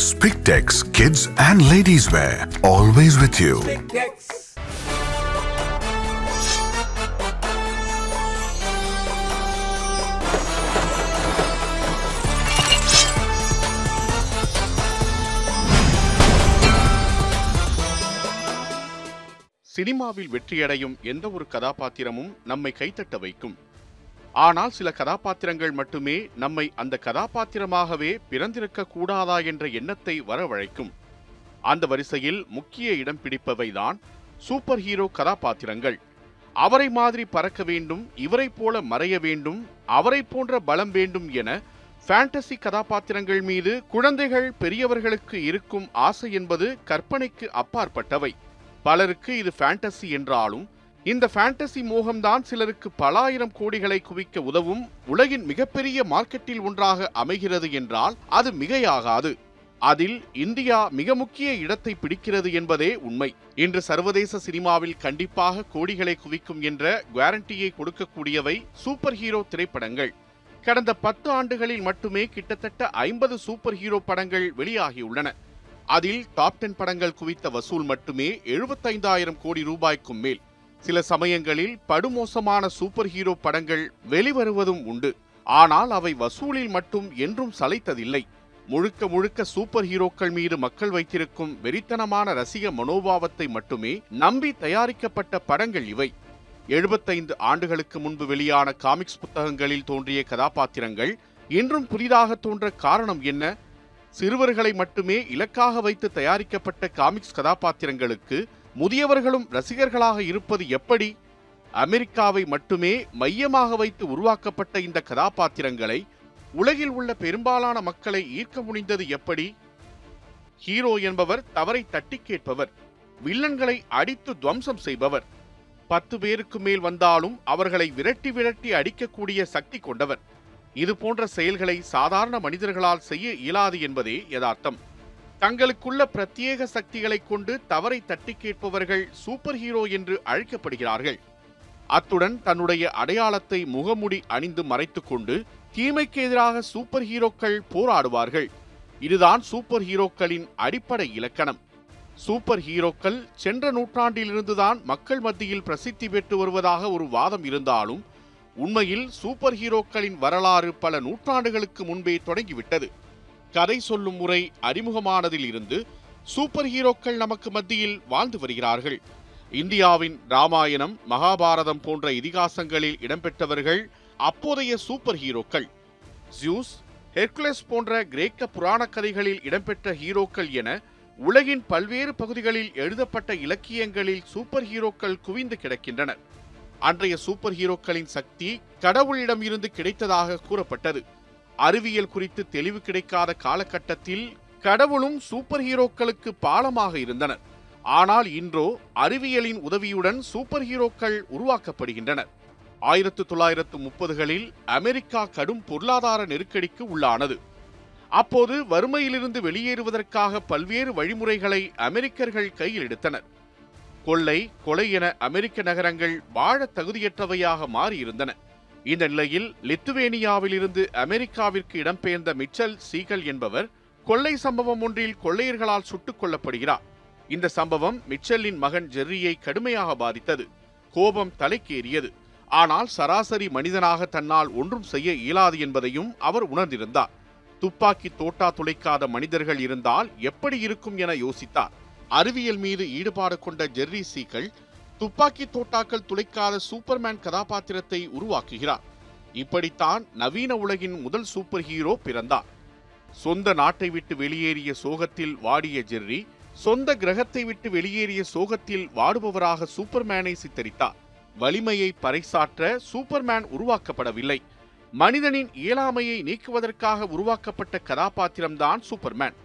Spictex Kids and Ladies Wear. Always with you. சினிமாவில் வெற்றியடையும் எந்த ஒரு கதாபாத்திரமும் நம்மை கைத்தட்ட வைக்கும் ஆனால் சில கதாபாத்திரங்கள் மட்டுமே நம்மை அந்த கதாபாத்திரமாகவே பிறந்திருக்க கூடாதா என்ற எண்ணத்தை வரவழைக்கும். அந்த வரிசையில் முக்கிய இடம் பிடிப்பவைதான் சூப்பர் ஹீரோ கதாபாத்திரங்கள். அவரை மாதிரி பறக்க வேண்டும் இவரைப் போல மறைய வேண்டும் அவரைப் போன்ற பலம் வேண்டும் என ஃபேண்டசி கதாபாத்திரங்கள் மீது குழந்தைகள் பெரியவர்களுக்கு இருக்கும் ஆசை என்பது கற்பனைக்கு அப்பாற்பட்டவை. பலருக்கு இது ஃபேண்டசி என்றாலும் இந்த ஃபேண்டசி மோகம்தான் சிலருக்கு பல ஆயிரம் கோடிகளை குவிக்க உதவும் உலகின் மிகப்பெரிய மார்க்கெட்டில் ஒன்றாக அமைகிறது என்றால் அது மிகையாகாது. அதில் இந்தியா மிக முக்கிய இடத்தை பிடிக்கிறது என்பதே உண்மை. இன்று சர்வதேச சினிமாவில் கண்டிப்பாக கோடிகளை குவிக்கும் என்ற குவாரண்டியை கொடுக்கக்கூடியவை சூப்பர் ஹீரோ திரைப்படங்கள். கடந்த பத்து ஆண்டுகளில் மட்டுமே கிட்டத்தட்ட ஐம்பது சூப்பர் ஹீரோ படங்கள் வெளியாகியுள்ளன. அதில் டாப் டென் படங்கள் குவித்த வசூல் மட்டுமே எழுபத்தைந்தாயிரம் கோடி ரூபாய்க்கும் மேல். சில சமயங்களில் படுமோசமான சூப்பர் ஹீரோ படங்கள் வெளிவருவதும் உண்டு. ஆனால் அவை வசூலில் மட்டும் என்றும் சளைத்ததில்லை. முழுக்க முழுக்க சூப்பர் ஹீரோக்கள் மீது மக்கள் வைத்திருக்கும் வெறித்தனமான ரசிக மனோபாவத்தை மட்டுமே நம்பி தயாரிக்கப்பட்ட படங்கள் இவை. எழுபத்தைந்து ஆண்டுகளுக்கு முன்பு வெளியான காமிக்ஸ் புத்தகங்களில் தோன்றிய கதாபாத்திரங்கள் இன்றும் புதிதாக தோன்ற காரணம் என்ன? சிறுவர்களை மட்டுமே இலக்காக வைத்து தயாரிக்கப்பட்ட காமிக்ஸ் கதாபாத்திரங்களுக்கு முதியவர்களும் ரசிகர்களாக இருப்பது எப்படி? அமெரிக்காவை மட்டுமே மையமாக வைத்து உருவாக்கப்பட்ட இந்த கதாபாத்திரங்களை உலகில் உள்ள பெரும்பாலான மக்களை ஈர்க்க முடிந்தது எப்படி? ஹீரோ என்பவர் தவறை தட்டி கேட்பவர் வில்லன்களை அடித்து துவம்சம் செய்பவர் பத்து பேருக்கு மேல் வந்தாலும் அவர்களை விரட்டி விரட்டி அடிக்கக்கூடிய சக்தி கொண்டவர். இது போன்ற செயல்களை சாதாரண மனிதர்களால் செய்ய இயலாது என்பதே யதார்த்தம். தங்களுக்குள்ள பிரத்யேக சக்திகளை கொண்டு தவறை தட்டி கேட்பவர்கள் சூப்பர் ஹீரோ என்று அழைக்கப்படுகிறார்கள். அத்துடன் தன்னுடைய அடையாளத்தை முகமுடி அணிந்து மறைத்துக்கொண்டு தீமைக்கு எதிராக சூப்பர் ஹீரோக்கள் போராடுவார்கள். இதுதான் சூப்பர் ஹீரோக்களின் அடிப்படை இலக்கணம். சூப்பர் ஹீரோக்கள் சென்ற நூற்றாண்டிலிருந்துதான் மக்கள் மத்தியில் பிரசித்தி பெற்று வருவதாக ஒரு வாதம் இருந்தாலும் உண்மையில் சூப்பர் ஹீரோக்களின் வரலாறு பல நூற்றாண்டுகளுக்கு முன்பே தொடங்கிவிட்டது. கதை சொல்லும் முறை அறிமுகமானதில் இருந்து சூப்பர் ஹீரோக்கள் நமக்கு மத்தியில் வாழ்ந்து வருகிறார்கள். இந்தியாவின் ராமாயணம் மகாபாரதம் போன்ற இதிகாசங்களில் இடம்பெற்றவர்கள் அப்போதைய சூப்பர் ஹீரோக்கள். ஜியூஸ் ஹெர்குலஸ் போன்ற கிரேக்க புராண கதைகளில் இடம்பெற்ற ஹீரோக்கள் என உலகின் பல்வேறு பகுதிகளில் எழுதப்பட்ட இலக்கியங்களில் சூப்பர் ஹீரோக்கள் குவிந்து கிடக்கின்றனர். அன்றைய சூப்பர் ஹீரோக்களின் சக்தி கடவுளிடம் இருந்து கிடைத்ததாக கூறப்பட்டது. அறிவியல் குறித்து தெளிவு கிடைக்காத காலகட்டத்தில் கடவுளும் சூப்பர் ஹீரோக்களுக்கு பாலமாக இருந்தனர். ஆனால் இன்றோ அறிவியலின் உதவியுடன் சூப்பர் ஹீரோக்கள் உருவாக்கப்படுகின்றனர். ஆயிரத்து தொள்ளாயிரத்து முப்பதுகளில் அமெரிக்கா கடும் பொருளாதார நெருக்கடிக்கு உள்ளானது. அப்போது வறுமையிலிருந்து வெளியேறுவதற்காக பல்வேறு வழிமுறைகளை அமெரிக்கர்கள் கையில் எடுத்தனர். கொள்ளை கொலை என அமெரிக்க நகரங்கள் வாழ தகுதியற்றவையாக மாறியிருந்தன. இந்த நிலையில் லித்துவேனியாவிலிருந்து அமெரிக்காவிற்கு இடம்பெயர்ந்த மிச்சல் சீகல் என்பவர் கொள்ளை சம்பவம் ஒன்றில் கொள்ளையர்களால் சுட்டுக் கொல்லப்படுகிறார். இந்த சம்பவம் மிச்சலின் மகன் ஜெர்ரியை கடுமையாக பாதித்தது. கோபம் தலைக்கேறியது. ஆனால் சராசரி மனிதனாக தன்னால் ஒன்றும் செய்ய இயலாது என்பதையும் அவர் உணர்ந்திருந்தார். துப்பாக்கி தோட்டா துளைக்காத மனிதர்கள் இருந்தால் எப்படி இருக்கும் என யோசித்தார். அறிவியல் மீது ஈடுபாடு கொண்ட ஜெர்ரி சீக்கள் துப்பாக்கி தோட்டாக்கள் துளைக்காத சூப்பர்மேன் கதாபாத்திரத்தை உருவாக்குகிறார். இப்படித்தான் நவீன உலகின் முதல் சூப்பர் ஹீரோ பிறந்தார். சொந்த நாட்டை விட்டு வெளியேறிய சோகத்தில் வாடிய ஜெர்ரி சொந்த கிரகத்தை விட்டு வெளியேறிய சோகத்தில் வாடுபவராக சூப்பர்மேனை சித்தரித்தார். வலிமையை பறைசாற்ற சூப்பர்மேன் உருவாக்கப்படவில்லை. மனிதனின் இயலாமையை நீக்குவதற்காக உருவாக்கப்பட்ட கதாபாத்திரம்தான் சூப்பர்மேன்.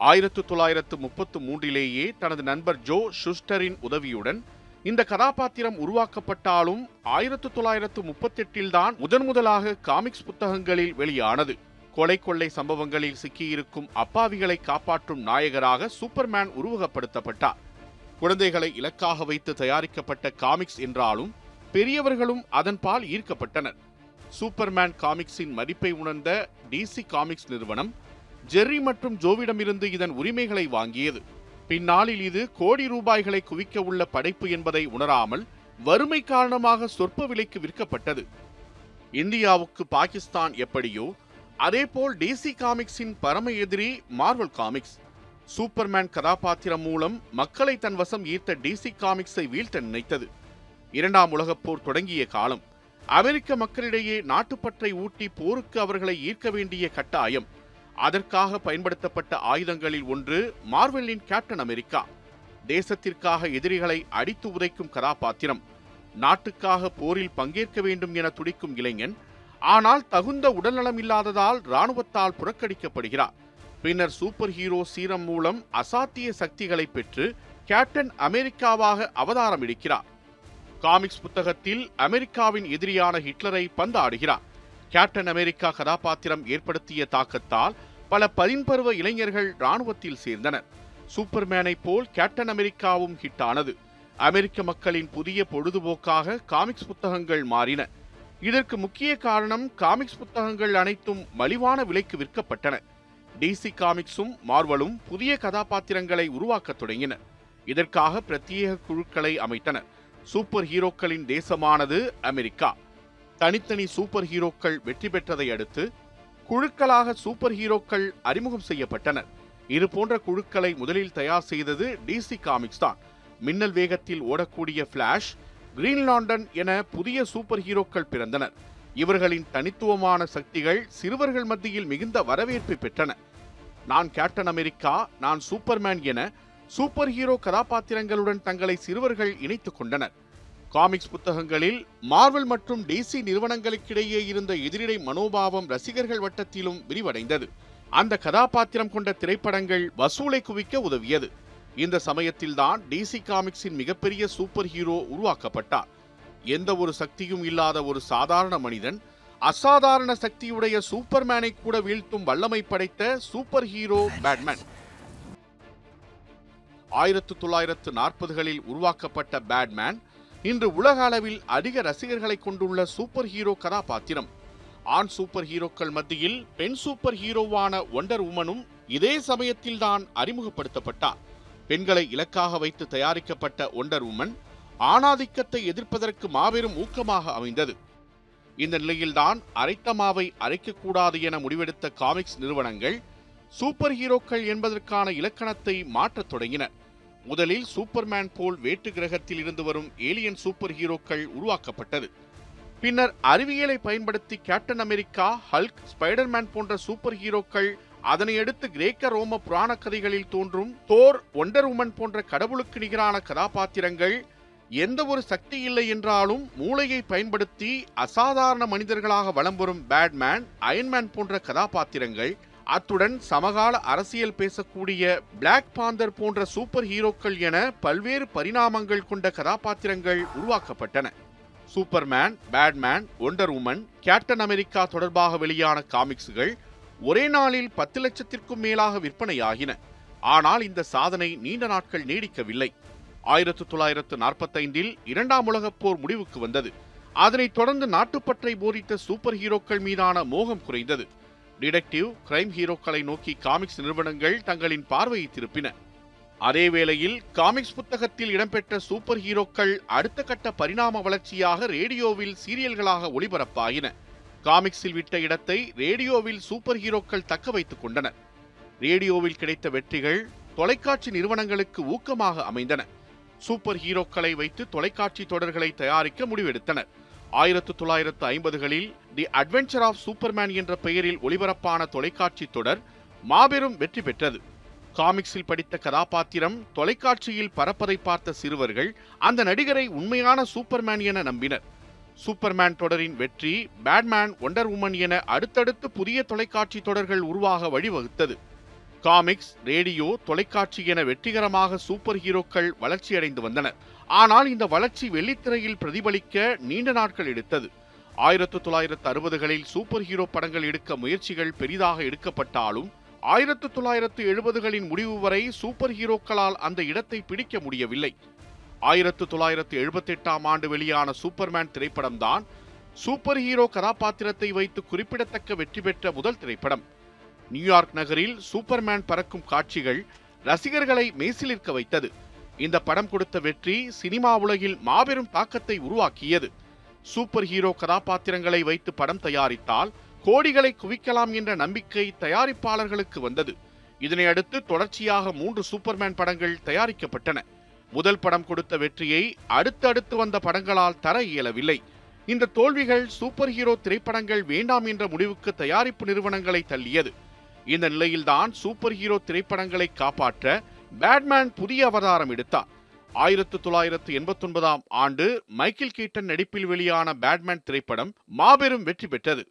ஆயிரத்து தொள்ளாயிரத்து முப்பத்து மூன்றிலேயே தனது நண்பர் ஜோ ஷுஸ்டரின் உதவியுடன் இந்த கதாபாத்திரம் உருவாக்கப்பட்டாலும் ஆயிரத்து தொள்ளாயிரத்து முப்பத்தெட்டில் தான் முதன் முதலாக காமிக்ஸ் புத்தகங்களில் வெளியானது. கொலை கொள்ளை சம்பவங்களில் சிக்கியிருக்கும் அப்பாவிகளை காப்பாற்றும் நாயகராக சூப்பர்மேன் உருவகப்படுத்தப்பட்டார். குழந்தைகளை இலக்காக வைத்து தயாரிக்கப்பட்ட காமிக்ஸ் என்றாலும் பெரியவர்களும் அதன்பால் ஈர்க்கப்பட்டனர். சூப்பர்மேன் காமிக்ஸின் மதிப்பை உணர்ந்த டிசி காமிக்ஸ் நிறுவனம் ஜெர்ரி மற்றும் ஜோவிடமிருந்து இதன் உரிமைகளை வாங்கியது. பின்னாளில் இது கோடி ரூபாய்களை குவிக்க உள்ள படைப்பு என்பதை உணராமல் வறுமை காரணமாக சொற்ப விலைக்கு விற்கப்பட்டது. இந்தியாவுக்கு பாகிஸ்தான் எப்படியோ அதேபோல் டிசி காமிக்ஸின் பரம எதிரி மார்வல் காமிக்ஸ் சூப்பர்மேன் கதாபாத்திரம் மூலம் மக்களை தன் வசம் ஈர்த்த டிசி காமிக்ஸை வீழ்த்த நினைத்தது. இரண்டாம் உலகப் போர் தொடங்கிய காலம். அமெரிக்க மக்களிடையே நாட்டுப்பற்றை ஊட்டி போருக்கு அவர்களை ஈர்க்க வேண்டிய கட்டாயம். அதற்காக பயன்படுத்தப்பட்ட ஆயுதங்களில் ஒன்று மார்வெல்லின் கேப்டன் அமெரிக்கா. தேசத்திற்காக எதிரிகளை அடித்து உதைக்கும் கதாபாத்திரம். நாட்டுக்காக போரில் பங்கேற்க வேண்டும் என துடிக்கும் இளைஞன் ஆனால் தகுந்த உடல்நலம் இல்லாததால் இராணுவத்தால் புறக்கணிக்கப்படுகிறார். பின்னர் சூப்பர் ஹீரோ சீரம் மூலம் அசாத்திய சக்திகளை பெற்று கேப்டன் அமெரிக்காவாக அவதாரம் எடுக்கிறார். காமிக்ஸ் புத்தகத்தில் அமெரிக்காவின் எதிரியான ஹிட்லரை பந்தாடுகிறார். கேப்டன் அமெரிக்கா கதாபாத்திரம் ஏற்படுத்திய தாக்கத்தால் பல பதின்பருவ இளைஞர்கள் இராணுவத்தில் சேர்ந்தனர். சூப்பர்மேனை போல் கேப்டன் அமெரிக்காவும் ஹிட் ஆனது அமெரிக்க மக்களின் புதிய பொழுதுபோக்காக காமிக்ஸ் புத்தகங்கள் மாறின. இதற்கு முக்கிய காரணம் காமிக்ஸ் புத்தகங்கள் அனைத்தும் மலிவான விலைக்கு விற்கப்பட்டன. டிசி காமிக்ஸும் மார்வலும் புதிய கதாபாத்திரங்களை உருவாக்கத் தொடங்கின. இதற்காக பிரத்யேக குழுக்களை அமைத்தனர். சூப்பர் ஹீரோக்களின் தேசமானது அமெரிக்கா. தனித்தனி சூப்பர் ஹீரோக்கள் வெற்றி பெற்றதை அடுத்து குழுக்களாக சூப்பர் ஹீரோக்கள் அறிமுகம் செய்யப்பட்டனர். இது போன்ற குழுக்களை முதலில் தயார் செய்தது டிசி காமிக்ஸ் தான். மின்னல் வேகத்தில் ஓடக்கூடிய ஃபிளாஷ் கிரீன் லாண்டன் என புதிய சூப்பர் ஹீரோக்கள் பிறந்தனர். இவர்களின் தனித்துவமான சக்திகள் சிறுவர்கள் மத்தியில் மிகுந்த வரவேற்பை பெற்றன. நான் கேப்டன் அமெரிக்கா நான் சூப்பர்மேன் என சூப்பர் ஹீரோ கதாபாத்திரங்களுடன் தங்களை சிறுவர்கள் இணைத்துக் கொண்டனர். காமிக்ஸ் புத்தகங்களில் மார்வல் மற்றும் டிசி நிறுவனங்களுக்கிடையே இருந்த எதிரிடை மனோபாவம் ரசிகர்கள் வட்டத்திலும் விரிவடைந்தது. அந்த கதாபாத்திரம் கொண்ட திரைப்படங்கள் வசூலை குவிக்க உதவியது. இந்த சமயத்தில்தான் டிசி காமிக்ஸின் மிகப்பெரிய சூப்பர் ஹீரோ உருவாக்கப்பட்டார். எந்த ஒரு சக்தியும் இல்லாத ஒரு சாதாரண மனிதன் அசாதாரண சக்தியுடைய சூப்பர்மேனை கூட வீழ்த்தும் வல்லமை படைத்த சூப்பர் ஹீரோ பேட்மேன் ஆயிரத்து தொள்ளாயிரத்து நாற்பதுகளில் உருவாக்கப்பட்ட பேட்மேன் இன்று உலக அளவில் அதிக ரசிகர்களை கொண்டுள்ள சூப்பர் ஹீரோ கதாபாத்திரம். ஆண் சூப்பர் ஹீரோக்கள் மத்தியில் பெண் சூப்பர் ஹீரோவான ஒண்டர் உமனும் இதே சமயத்தில்தான் அறிமுகப்படுத்தப்பட்டார். பெண்களை இலக்காக வைத்து தயாரிக்கப்பட்ட ஒண்டர் உமன் ஆணாதிக்கத்தை எதிர்ப்பதற்கு மாபெரும் ஊக்கமாக அமைந்தது. இந்த நிலையில்தான் அரைத்தமாவை அரைக்கக்கூடாது என முடிவெடுத்த காமிக்ஸ் நிறுவனங்கள் சூப்பர் ஹீரோக்கள் என்பதற்கான இலக்கணத்தை மாற்றத் தொடங்கின. முதலில் சூப்பர்மேன் போல் வேட்டு கிரகத்தில் இருந்து வரும் ஏலியன் சூப்பர் ஹீரோக்கள் உருவாக்கப்பட்டது. பின்னர் அறிவியலை பயன்படுத்தி கேப்டன் அமெரிக்கா ஹல்க் ஸ்பைடர்மேன் போன்ற சூப்பர் ஹீரோக்கள் அதனையடுத்து கிரேக்க ரோம புராண கதைகளில் தோன்றும் தோர் ஒண்டர் உமன் போன்ற கடவுளுக்கு நிகரான கதாபாத்திரங்கள் எந்த ஒரு சக்தி இல்லை என்றாலும் மூளையை பயன்படுத்தி அசாதாரண மனிதர்களாக வலம் வரும் பேட்மேன் அயன்மேன் போன்ற கதாபாத்திரங்கள் அத்துடன் சமகால அரசியல் பேசக்கூடிய பிளாக் பாந்தர் போன்ற சூப்பர் ஹீரோக்கள் என பல்வேறு பரிணாமங்கள் கொண்ட கதாபாத்திரங்கள் உருவாக்கப்பட்டன. Superman Batman Wonder Woman Captain America தொடர்பாக வெளியான காமிக்ஸ்கள் ஒரே நாளில் பத்து லட்சத்திற்கும் மேலாக விற்பனையாகின. ஆனால் இந்த சாதனை நீண்ட நாட்கள் நீடிக்கவில்லை. ஆயிரத்து தொள்ளாயிரத்து நாற்பத்தைந்தில் இரண்டாம் உலகப் போர் முடிவுக்கு வந்தது. அதனைத் தொடர்ந்து நாட்டுப்பற்றை போதித்த சூப்பர் ஹீரோக்கள் மீதான மோகம் குறைந்தது. டிடெக்டிவ் கிரைம் ஹீரோக்களை நோக்கி காமிக்ஸ் நிறுவனங்கள் தங்களின் பார்வையை திருப்பின. அதே வேளையில் காமிக்ஸ் புத்தகத்தில் இடம்பெற்ற சூப்பர் ஹீரோக்கள் அடுத்த கட்ட பரிணாம வளர்ச்சியாக ரேடியோவில் சீரியல்களாக ஒளிபரப்பாயின. காமிக்ஸில் விட்ட இடத்தை ரேடியோவில் சூப்பர் ஹீரோக்கள் தக்க வைத்துக் கொண்டனர் ரேடியோவில் கிடைத்த வெற்றிகள் தொலைக்காட்சி நிறுவனங்களுக்கு ஊக்கமாக அமைந்தன. சூப்பர் ஹீரோக்களை வைத்து தொலைக்காட்சி தொடர்களை தயாரிக்க முடிவெடுத்தனர். ஆயிரத்து தொள்ளாயிரத்து ஐம்பதுகளில் தி அட்வென்ச்சர் ஆஃப் சூப்பர்மேன் என்ற பெயரில் ஒளிபரப்பான தொலைக்காட்சி தொடர் மாபெரும் வெற்றி பெற்றது. காமிக்ஸில் படித்த கதாபாத்திரம் தொலைக்காட்சியில் பரப்பதை பார்த்த சிறுவர்கள் அந்த நடிகரை உண்மையான சூப்பர்மேன் என நம்பினர். சூப்பர்மேன் தொடரின் வெற்றி பேட்மேன் ஒண்டர் உமன் என அடுத்தடுத்து புதிய தொலைக்காட்சி தொடர்கள் உருவாக வழிவகுத்தது. காமிக்ஸ் ரேடியோ தொலைக்காட்சி என வெற்றிகரமாக சூப்பர் ஹீரோக்கள் வளர்ச்சியடைந்து வந்தனர். ஆனால் இந்த வளர்ச்சி வெள்ளித்திரையில் பிரதிபலிக்க நீண்ட நாட்கள் எடுத்தது. ஆயிரத்து தொள்ளாயிரத்து அறுபதுகளில் சூப்பர் ஹீரோ படங்கள் எடுக்க முயற்சிகள் பெரிதாக எடுக்கப்பட்டாலும் ஆயிரத்து தொள்ளாயிரத்து எழுபதுகளின் முடிவு வரை சூப்பர் ஹீரோக்களால் அந்த இடத்தை பிடிக்க முடியவில்லை. ஆயிரத்து தொள்ளாயிரத்து எழுபத்தெட்டாம் ஆண்டு வெளியான சூப்பர்மேன் திரைப்படம்தான் சூப்பர் ஹீரோ கதாபாத்திரத்தை வைத்து குறிப்பிடத்தக்க வெற்றி பெற்ற முதல் திரைப்படம். நியூயார்க் நகரில் சூப்பர்மேன் பறக்கும் காட்சிகள் ரசிகர்களை மேசிலிருக்க வைத்தது. இந்த படம் கொடுத்த வெற்றி சினிமா உலகில் மாபெரும் தாக்கத்தை உருவாக்கியது. சூப்பர் ஹீரோ கதாபாத்திரங்களை வைத்து படம் தயாரித்தால் கோடிகளை குவிக்கலாம் என்ற நம்பிக்கை தயாரிப்பாளர்களுக்கு வந்தது. இதனை அடுத்து தொடர்ச்சியாக மூன்று சூப்பர்மேன் படங்கள் தயாரிக்கப்பட்டன. முதல் படம் கொடுத்த வெற்றியை அடுத்தடுத்து வந்த படங்களால் தர இயலவில்லை. இந்த தோல்விகள் சூப்பர் ஹீரோ திரைப்படங்கள் வேண்டாம் என்ற முடிவுக்கு தயாரிப்பு நிறுவனங்களை தள்ளியது. இந்த நிலையில்தான் சூப்பர் ஹீரோ திரைப்படங்களை காப்பாற்ற பேட்மேன் புதிய அவதாரம் எடுத்தார். ஆயிரத்து தொள்ளாயிரத்து எண்பத்தொன்பதாம் ஆண்டு மைக்கேல் கீட்டன் நடிப்பில் வெளியான பேட்மேன் திரைப்படம் மாபெரும் வெற்றி பெற்றது.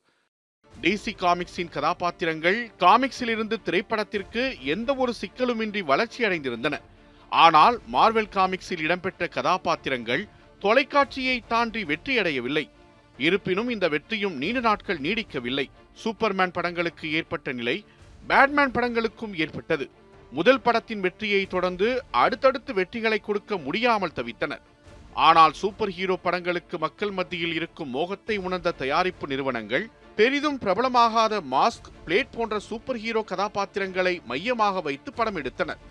டிசி காமிக்ஸின் கதாபாத்திரங்கள் காமிக்ஸிலிருந்து திரைப்படத்திற்கு எந்த ஒரு சிக்கலுமின்றி வளர்ச்சி அடைந்திருந்தன. ஆனால் மார்வெல் காமிக்ஸில் இடம்பெற்ற கதாபாத்திரங்கள் தொலைக்காட்சியை தாண்டி வெற்றியடையவில்லை. இருப்பினும் இந்த வெற்றியும் நீண்ட நாட்கள் நீடிக்கவில்லை. சூப்பர்மேன் படங்களுக்கு ஏற்பட்ட நிலை பேட்மேன் படங்களுக்கும் ஏற்பட்டது. முதல் படத்தின் வெற்றியை தொடர்ந்து அடுத்தடுத்து வெற்றிகளை கொடுக்க முடியாமல் தவித்தனர். ஆனால் சூப்பர் ஹீரோ படங்களுக்கு மக்கள் மத்தியில் இருக்கும் மோகத்தை உணர்ந்த தயாரிப்பு நிறுவனங்கள் பெரிதும் பிரபலமாகாத மாஸ்க் பிளேட் போன்ற சூப்பர் ஹீரோ கதாபாத்திரங்களை மையமாக வைத்து படம் எடுத்தனர்.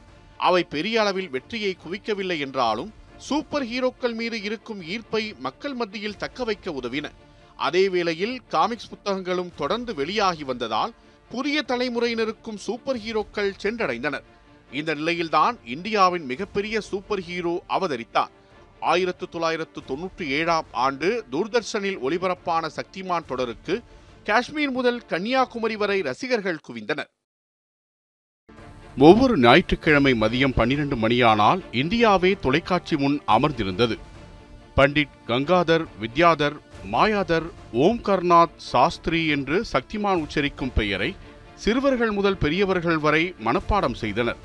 அவை பெரிய அளவில் வெற்றியை குவிக்கவில்லை என்றாலும் சூப்பர் ஹீரோக்கள் மீது இருக்கும் ஈர்ப்பை மக்கள் மத்தியில் தக்க வைக்க உதவின. அதே வேளையில் காமிக்ஸ் புத்தகங்களும் தொடர்ந்து வெளியாகி வந்ததால் புதிய தலைமுறையினருக்கும் சூப்பர் ஹீரோக்கள் சென்றடைந்தனர். இந்த நிலையில்தான் இந்தியாவின் மிகப்பெரிய சூப்பர் ஹீரோ அவதரித்தார். ஆயிரத்து தொள்ளாயிரத்து தொன்னூற்றி ஏழாம் ஆண்டு தூர்தர்ஷனில் ஒளிபரப்பான சக்திமான் தொடருக்கு காஷ்மீர் முதல் கன்னியாகுமரி வரை ரசிகர்கள் குவிந்தனர். ஒவ்வொரு ஞாயிற்றுக்கிழமை மதியம் பன்னிரண்டு மணியானால் இந்தியாவே தொலைக்காட்சி முன் அமர்ந்திருந்தது. பண்டிட் கங்காதர் வித்யாதர் மாயாதர் ஓம்கர்நாத் சாஸ்திரி என்று சக்திமான் உச்சரிக்கும் பெயரை சிறுவர்கள் முதல் பெரியவர்கள் வரை மனப்பாடம் செய்தனர்.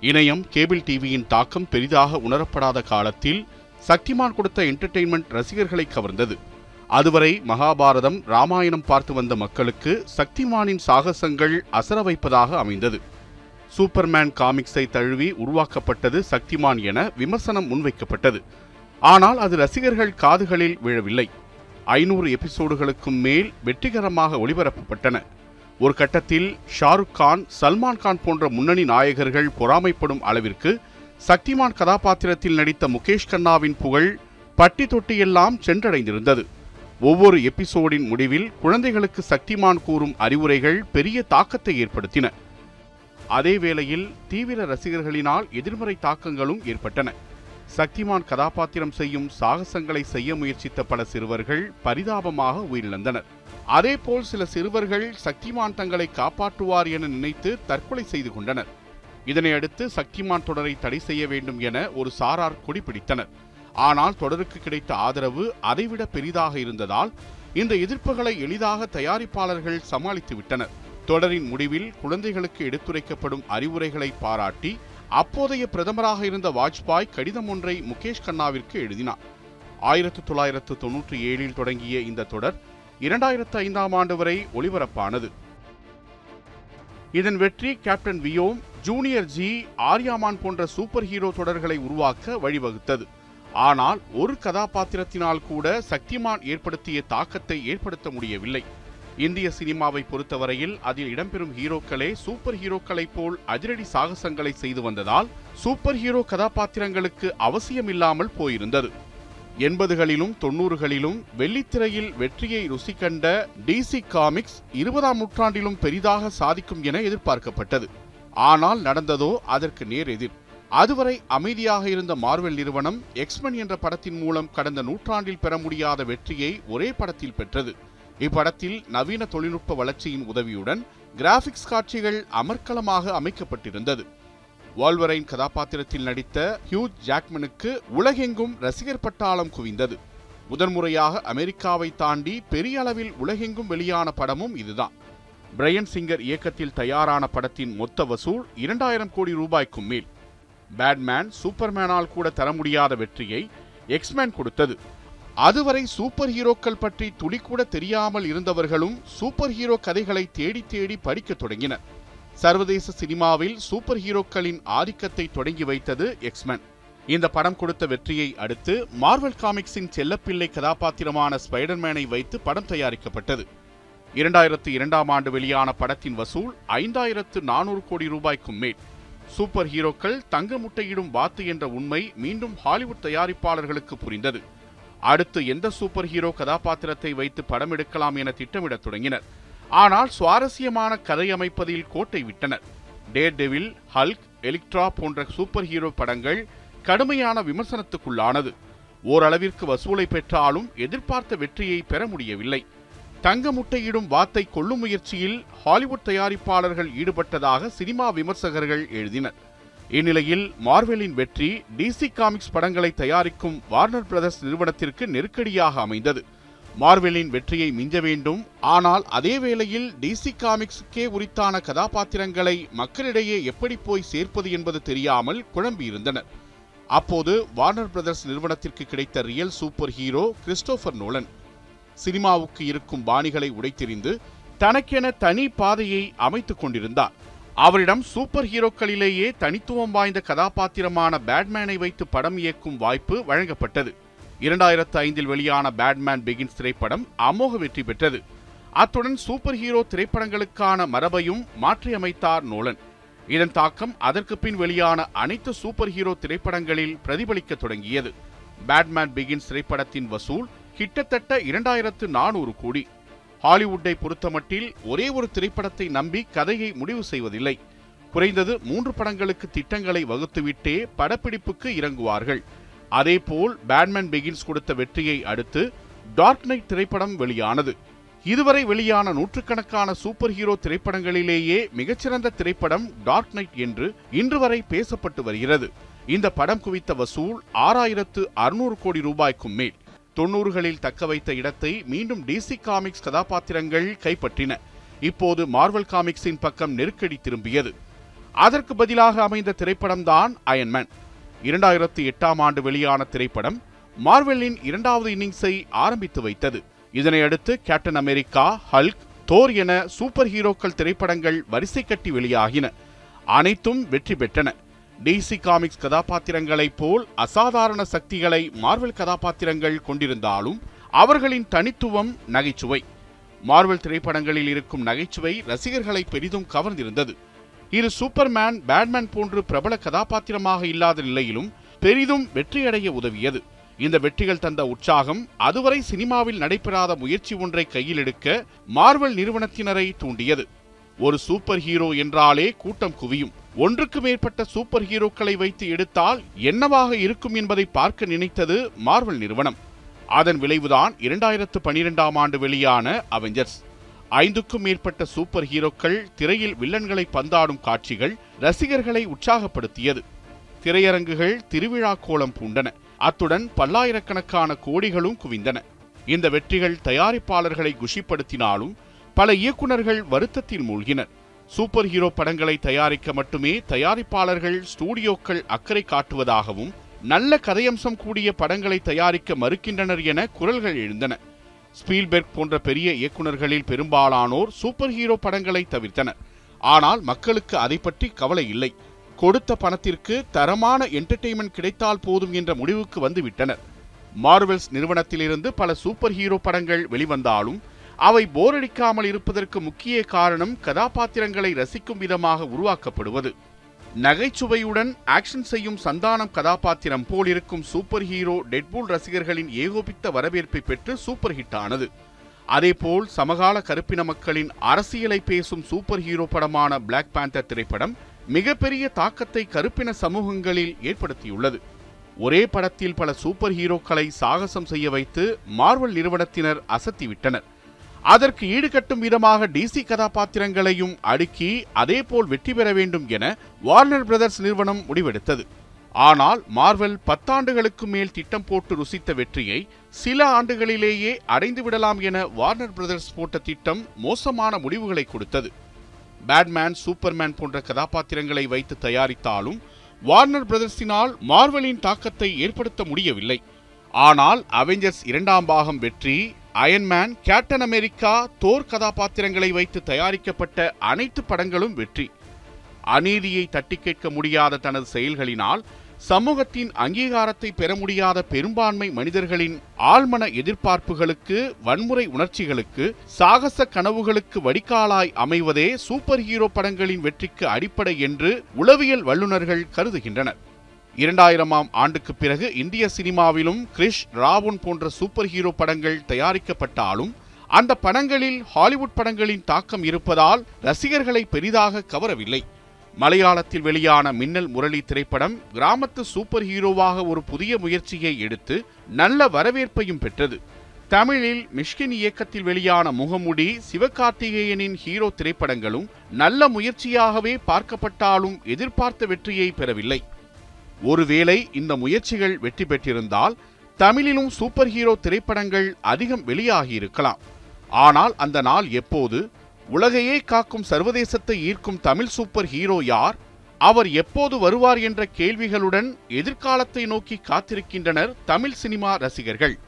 இணையம் கேபிள் டிவியின் தாக்கம் பெரிதாக உணரப்படாத காலத்தில் சக்திமான் கொடுத்த என்டர்டெயின்மெண்ட் ரசிகர்களை கவர்ந்தது. அதுவரை மகாபாரதம் ராமாயணம் பார்த்து வந்த மக்களுக்கு சக்திமானின் சாகசங்கள் அசர வைப்பதாக அமைந்தது. சூப்பர்மேன் காமிக்ஸை தழுவி உருவாக்கப்பட்டது சக்திமான் என விமர்சனம் முன்வைக்கப்பட்டது. ஆனால் அது ரசிகர்கள் காதுகளில் விழவில்லை. ஐநூறு எபிசோடுகளுக்கும் மேல் வெற்றிகரமாக ஒளிபரப்பப்பட்டன. ஒரு கட்டத்தில் ஷாருக் கான் சல்மான் கான் போன்ற முன்னணி நாயகர்கள் பொறாமைப்படும் அளவிற்கு சக்திமான் கதாபாத்திரத்தில் நடித்த முகேஷ் கண்ணாவின் புகழ் பட்டி தொட்டியெல்லாம் சென்றடைந்திருந்தது. ஒவ்வொரு எபிசோடின் முடிவில் குழந்தைகளுக்கு சக்திமான் கூறும் அறிவுரைகள் பெரிய தாக்கத்தை ஏற்படுத்தின. அதே வேளையில் தீவிர ரசிகர்களினால் எதிர்மறை தாக்கங்களும் ஏற்பட்டன. சக்திமான் கதாபாத்திரம் செய்யும் சாகசங்களை செய்ய முயற்சித்த பல சிறுவர்கள் பரிதாபமாக உயிரிழந்தனர். அதேபோல் சில சிறுவர்கள் சக்திமான் தங்களை காப்பாற்றுவார் என நினைத்து தற்கொலை செய்து கொண்டனர். இதனையடுத்து சக்திமான் தொடரை தடை செய்ய வேண்டும் என ஒரு சாரார் கொடிபிடித்தனர் ஆனால் தொடருக்கு கிடைத்த ஆதரவு அதைவிட பெரிதாக இருந்ததால் இந்த எதிர்ப்புகளை எளிதாக தயாரிப்பாளர்கள் சமாளித்து விட்டனர் தொடரின் முடிவில் குழந்தைகளுக்கு எடுத்துரைக்கப்படும் அறிவுரைகளை பாராட்டி அப்போதைய பிரதமராக இருந்த வாஜ்பாய் கடிதம் ஒன்றை முகேஷ் கண்ணாவிற்கு எழுதினார். ஆயிரத்து தொள்ளாயிரத்து தொன்னூற்றி ஏழில் தொடங்கிய இந்த தொடர் இரண்டாயிரத்து ஐந்தாம் ஆண்டு வரை ஒளிபரப்பானது. இதன் வெற்றி Captain Vyom junior G Aryamaan போன்ற சூப்பர் ஹீரோ தொடர்களை உருவாக்க வழிவகுத்தது. ஆனால் ஒரு கதாபாத்திரத்தினால் கூட சக்திமான் ஏற்படுத்திய தாக்கத்தை ஏற்படுத்த முடியவில்லை. இந்திய சினிமாவை பொறுத்தவரையில் அதில் இடம்பெறும் ஹீரோக்களே சூப்பர் ஹீரோக்களைப் போல் அதிரடி சாகசங்களை செய்து வந்ததால் சூப்பர் ஹீரோ கதாபாத்திரங்களுக்கு அவசியமில்லாமல் போயிருந்தது. எண்பதுகளிலும் தொண்ணூறுகளிலும் வெள்ளித்திரையில் வெற்றியை ருசி கண்ட டிசி காமிக்ஸ் இருபதாம் நூற்றாண்டிலும் பெரிதாக சாதிக்கும் என எதிர்பார்க்கப்பட்டது. ஆனால் நடந்ததோ அதற்கு நேர் எதிர். அதுவரை அமைதியாக இருந்த மார்வெல் நிறுவனம் எக்ஸ்மென் என்ற படத்தின் மூலம் கடந்த நூற்றாண்டில் பெற முடியாத வெற்றியை ஒரே படத்தில் பெற்றது. இப்படத்தில் நவீன தொழில்நுட்ப வளர்ச்சியின் உதவியுடன் கிராபிக்ஸ் காட்சிகள் அமர்க்கலமாக அமைக்கப்பட்டிருந்தது. வால்வரைன் கதாபாத்திரத்தில் நடித்த ஹியூஜ் ஜாக்மனுக்கு உலகெங்கும் ரசிகர் பட்டாளம் குவிந்தது. முதன்முறையாக அமெரிக்காவை தாண்டி பெரிய அளவில் உலகெங்கும் வெளியான படமும் இதுதான். பிரையன் சிங்கர் இயக்கத்தில் தயாரான படத்தின் மொத்த வசூல் இரண்டாயிரம் கோடி ரூபாய்க்கும் மேல். பேட்மேன் சூப்பர்மேனால் கூட தர முடியாத வெற்றியை எக்ஸ்மேன் கொடுத்தது. அதுவரை சூப்பர் ஹீரோக்கள் பற்றி துளிக்கூட தெரியாமல் இருந்தவர்களும் சூப்பர் ஹீரோ கதைகளை தேடி தேடி படிக்கத் தொடங்கினர். சர்வதேச சினிமாவில் சூப்பர் ஹீரோக்களின் ஆதிக்கத்தை தொடங்கி வைத்தது எக்ஸ்மேன் இந்த படம் கொடுத்த வெற்றியை அடுத்து மார்வல் காமிக்ஸின் செல்லப்பிள்ளை கதாபாத்திரமான ஸ்பைடர்மேனை வைத்து படம் தயாரிக்கப்பட்டது. இரண்டாயிரத்து இரண்டாம் ஆண்டு வெளியான படத்தின் வசூல் ஐந்தாயிரத்து நானூறு கோடி ரூபாய்க்கும் மேல். சூப்பர் ஹீரோக்கள் தங்க முட்டையிடும் வாத்து என்ற உண்மை மீண்டும் ஹாலிவுட் தயாரிப்பாளர்களுக்கு புரிந்தது. அடுத்து எந்த சூப்பர் ஹீரோ கதாபாத்திரத்தை வைத்து படம் எடுக்கலாம் என திட்டமிடத் தொடங்கினர். ஆனால் சுவாரஸ்யமான கதை அமைப்பதில் கோட்டை விட்டனர். டே டெவில் ஹல்க் எலிக்ட்ரா போன்ற சூப்பர் ஹீரோ படங்கள் கடுமையான விமர்சனத்துக்குள்ளானது. ஓரளவிற்கு வசூலை பெற்றாலும் எதிர்பார்த்த வெற்றியை பெற முடியவில்லை. தங்க முட்டையிடும் வாத்தை கொள்ளும் முயற்சியில் ஹாலிவுட் தயாரிப்பாளர்கள் ஈடுபட்டதாக சினிமா விமர்சகர்கள் எழுதினர். இந்நிலையில் மார்வெலின் வெற்றி டிசி காமிக்ஸ் படங்களை தயாரிக்கும் வார்னர் பிரதர்ஸ் நிறுவனத்திற்கு நெருக்கடியாக அமைந்தது. மார்வெலின் வெற்றியை மிஞ்ச வேண்டும். ஆனால் அதே வேளையில் டிசி காமிக்ஸுக்கே உரித்தான கதாபாத்திரங்களை மக்களிடையே எப்படி போய் சேர்ப்பது என்பது தெரியாமல் குழம்பியிருந்தனர் அப்போது வார்னர் பிரதர்ஸ் நிறுவனத்திற்கு கிடைத்த real super hero Christopher Nolan. சினிமாவுக்கு இருக்கும் பாணிகளை உடைத்தெறிந்து தனக்கென தனி பாதையை அமைத்துக் கொண்டிருந்தார். அவரிடம் சூப்பர் ஹீரோக்களிலேயே தனித்துவம் வாய்ந்த கதாபாத்திரமான பேட்மேனை வைத்து படம் இயக்கும் வாய்ப்பு வழங்கப்பட்டது. இரண்டாயிரத்து ஐந்தில் வெளியான பேட்மேன் பிகின்ஸ் திரைப்படம் அமோக வெற்றி பெற்றது. அத்துடன் சூப்பர் ஹீரோ திரைப்படங்களுக்கான மரபையும் மாற்றியமைத்தார் நோலன். இதன் தாக்கம் அதற்கு பின் வெளியான அனைத்து சூப்பர் ஹீரோ திரைப்படங்களில் பிரதிபலிக்க தொடங்கியது. பேட்மேன் பிகின்ஸ் திரைப்படத்தின் வசூல் கிட்டத்தட்ட இரண்டாயிரத்து நானூறு கோடி. ஹாலிவுட்டை பொறுத்தமட்டில் ஒரே ஒரு திரைப்படத்தை நம்பி கதையை முடிவு செய்வதில்லை. குறைந்தது மூன்று படங்களுக்கு திட்டங்களை வகுத்துவிட்டே படப்பிடிப்புக்கு இறங்குவார்கள். அதேபோல் பேட்மேன் பிகின்ஸ் கொடுத்த வெற்றியை அடுத்து டார்க் நைட் திரைப்படம் வெளியானது. இதுவரை வெளியான நூற்றுக்கணக்கான சூப்பர் ஹீரோ திரைப்படங்களிலேயே மிகச்சிறந்த திரைப்படம் டார்க் நைட் என்று இன்று வரை பேசப்பட்டு வருகிறது. இந்த படம் குவித்த வசூல் ஆறாயிரத்து அறுநூறு கோடி ரூபாய்க்கும் மேல். தொன்னூறுகளில் தக்க வைத்த இடத்தை மீண்டும் டிசி காமிக்ஸ் கதாபாத்திரங்கள் கைப்பற்றின. இப்போது மார்வல் காமிக்ஸின் பக்கம் நெருக்கடி திரும்பியது. அதற்கு பதிலாக அமைந்த திரைப்படம்தான் அயன்மேன் இரண்டாயிரத்தி எட்டாம் ஆண்டு வெளியான திரைப்படம் மார்வெலின் இரண்டாவது இன்னிங்ஸை ஆரம்பித்து வைத்தது. இதனையடுத்து கேப்டன் அமெரிக்கா ஹல்க் தோர் என சூப்பர் ஹீரோக்கள் திரைப்படங்கள் வரிசை கட்டி வெளியாகின. அனைத்தும் வெற்றி பெற்றன. டிசி காமிக்ஸ் கதாபாத்திரங்களைப் போல் அசாதாரண சக்திகளை மார்வெல் கதாபாத்திரங்கள் கொண்டிருந்தாலும் அவர்களின் தனித்துவம் நகைச்சுவை. மார்வெல் திரைப்படங்களில் இருக்கும் நகைச்சுவை ரசிகர்களை பெரிதும் கவர்ந்திருந்தது. இரு சூப்பர்மேன் பேட்மேன் போன்று பிரபல கதாபாத்திரமாக இல்லாத நிலையிலும் பெரிதும் வெற்றியடைய உதவியது. இந்த வெற்றிகள் தந்த உற்சாகம் அதுவரை சினிமாவில் நடைபெறாத முயற்சி ஒன்றை கையில் எடுக்க மார்வல் நிறுவனத்தினரை தூண்டியது. ஒரு சூப்பர் ஹீரோ என்றாலே கூட்டம் குவியும். ஒன்றுக்கு மேற்பட்ட சூப்பர் ஹீரோக்களை வைத்து எடுத்தால் என்னவாக இருக்கும் என்பதை பார்க்க நினைத்தது மார்வல் நிறுவனம். அதன் விளைவுதான் இரண்டாயிரத்து பனிரெண்டாம் ஆண்டு வெளியான அவெஞ்சர்ஸ். ஐந்துக்கும் மேற்பட்ட சூப்பர் ஹீரோக்கள் திரையில் வில்லன்களை பந்தாடும் காட்சிகள் ரசிகர்களை உற்சாகப்படுத்தியது. திரையரங்குகள் திருவிழா கோலம் பூண்டன. அத்துடன் பல்லாயிரக்கணக்கான கோடிகளும் குவிந்தன. இந்த வெற்றிகள் தயாரிப்பாளர்களை குஷிப்படுத்தினாலும் பல இயக்குனர்கள் வருத்தத்தில் மூழ்கினர். சூப்பர் ஹீரோ படங்களை தயாரிக்க மட்டுமே தயாரிப்பாளர்கள் ஸ்டூடியோக்கள் அக்கறை காட்டுவதாகவும் நல்ல கதையம்சம் கூடிய படங்களை தயாரிக்க மறுக்கின்றனர் என குரல்கள் எழுந்தன. ஸ்பீல்பெர்க் போன்ற பெரிய இயக்குனர்களில் பெரும்பாலானோர் சூப்பர் ஹீரோ படங்களை தவிர்த்தனர். ஆனால் மக்களுக்கு அதை பற்றி கவலை இல்லை. கொடுத்த பணத்திற்கு தரமான என்டர்டெயின்மெண்ட் கிடைத்தால் போதும் என்ற முடிவுக்கு வந்து விட்டனர் மார்வெல்ஸ் நிறுவனத்திலிருந்து பல சூப்பர் ஹீரோ படங்கள் வெளிவந்தாலும் அவை போரடிக்காமல் இருப்பதற்கு முக்கிய காரணம் கதாபாத்திரங்களை ரசிக்கும் விதமாக உருவாக்கப்படுவது. நகைச்சுவையுடன் ஆக்ஷன் செய்யும் சந்தானம் கதாபாத்திரம் போல் இருக்கும் சூப்பர் ஹீரோ டெட்பூல் ரசிகர்களின் ஏகோபித்த வரவேற்பை பெற்று சூப்பர் ஹிட் ஆனது அதேபோல் சமகால கருப்பின மக்களின் அரசியலை பேசும் சூப்பர் ஹீரோ படமான பிளாக் பேந்தர் திரைப்படம் மிகப்பெரிய தாக்கத்தை கருப்பின சமூகங்களில் ஏற்படுத்தியுள்ளது. ஒரே படத்தில் பல சூப்பர் ஹீரோக்களை சாகசம் செய்ய வைத்து மார்வல் நிறுவனத்தினர் அசத்திவிட்டனர். அதற்கு ஈடுகட்டும் விதமாக டிசி கதாபாத்திரங்களையும் அடுக்கி அதேபோல் வெற்றி பெற வேண்டும் என வார்னர் பிரதர்ஸ் நிறுவனம் முடிவெடுத்தது. ஆனால் மார்வெல் பத்தாண்டுகளுக்கு மேல் திட்டம் போட்டு ருசித்த வெற்றியை சில ஆண்டுகளிலேயே அடைந்து விடலாம் என வார்னர் பிரதர்ஸ் போட்ட திட்டம் மோசமான முடிவுகளை கொடுத்தது. பேட்மேன் சூப்பர்மேன் போன்ற கதாபாத்திரங்களை வைத்து தயாரித்தாலும் வார்னர் பிரதர்ஸினால் மார்வலின் தாக்கத்தை ஏற்படுத்த முடியவில்லை. ஆனால் அவெஞ்சர்ஸ் இரண்டாம் பாகம் வெற்றி அயன்மேன் கேப்டன் அமெரிக்கா தோர் கதாபாத்திரங்களை வைத்து தயாரிக்கப்பட்ட அனைத்து படங்களும் வெற்றி. அநீதியை தட்டி கேட்க முடியாத தனது செயல்களினால் சமூகத்தின் அங்கீகாரத்தை பெற முடியாத பெரும்பான்மை மனிதர்களின் ஆழ்மன எதிர்பார்ப்புகளுக்கு வன்முறை உணர்ச்சிகளுக்கு சாகச கனவுகளுக்கு வடிகாலாய் அமைவதே சூப்பர் ஹீரோ படங்களின் வெற்றிக்கு அடிப்படை என்று உளவியல் வல்லுநர்கள் கருதுகின்றனர். இரண்டாயிரமாம் ஆண்டுக்கு பிறகு இந்திய சினிமாவிலும் கிரிஷ் ராவுன் போன்ற சூப்பர் ஹீரோ படங்கள் தயாரிக்கப்பட்டாலும் அந்த படங்களில் ஹாலிவுட் படங்களின் தாக்கம் இருப்பதால் ரசிகர்களை பெரிதாக கவரவில்லை. மலையாளத்தில் வெளியான மின்னல் முரளி திரைப்படம் கிராமத்து சூப்பர் ஹீரோவாக ஒரு புதிய முயற்சியை எடுத்து நல்ல வரவேற்பையும் பெற்றது. தமிழில் மிஷ்கின் இயக்கத்தில் வெளியான முகமுடி சிவகார்த்திகேயனின் ஹீரோ திரைப்படங்களும் நல்ல முயற்சியாகவே பார்க்கப்பட்டாலும் எதிர்பார்த்த வெற்றியை பெறவில்லை. ஒருவேளை இந்த முயற்சிகள் வெற்றி பெற்றிருந்தால் தமிழிலும் சூப்பர் ஹீரோ திரைப்படங்கள் அதிகம் வெளியாகியிருக்கலாம். ஆனால் அந்த நாள் எப்போது? உலகையே காக்கும் சர்வதேசத்தை ஈர்க்கும் தமிழ் சூப்பர் ஹீரோ யார்? அவர் எப்போது வருவார் என்ற கேள்விகளுடன் எதிர்காலத்தை நோக்கி காத்திருக்கின்றனர் தமிழ் சினிமா ரசிகர்கள்.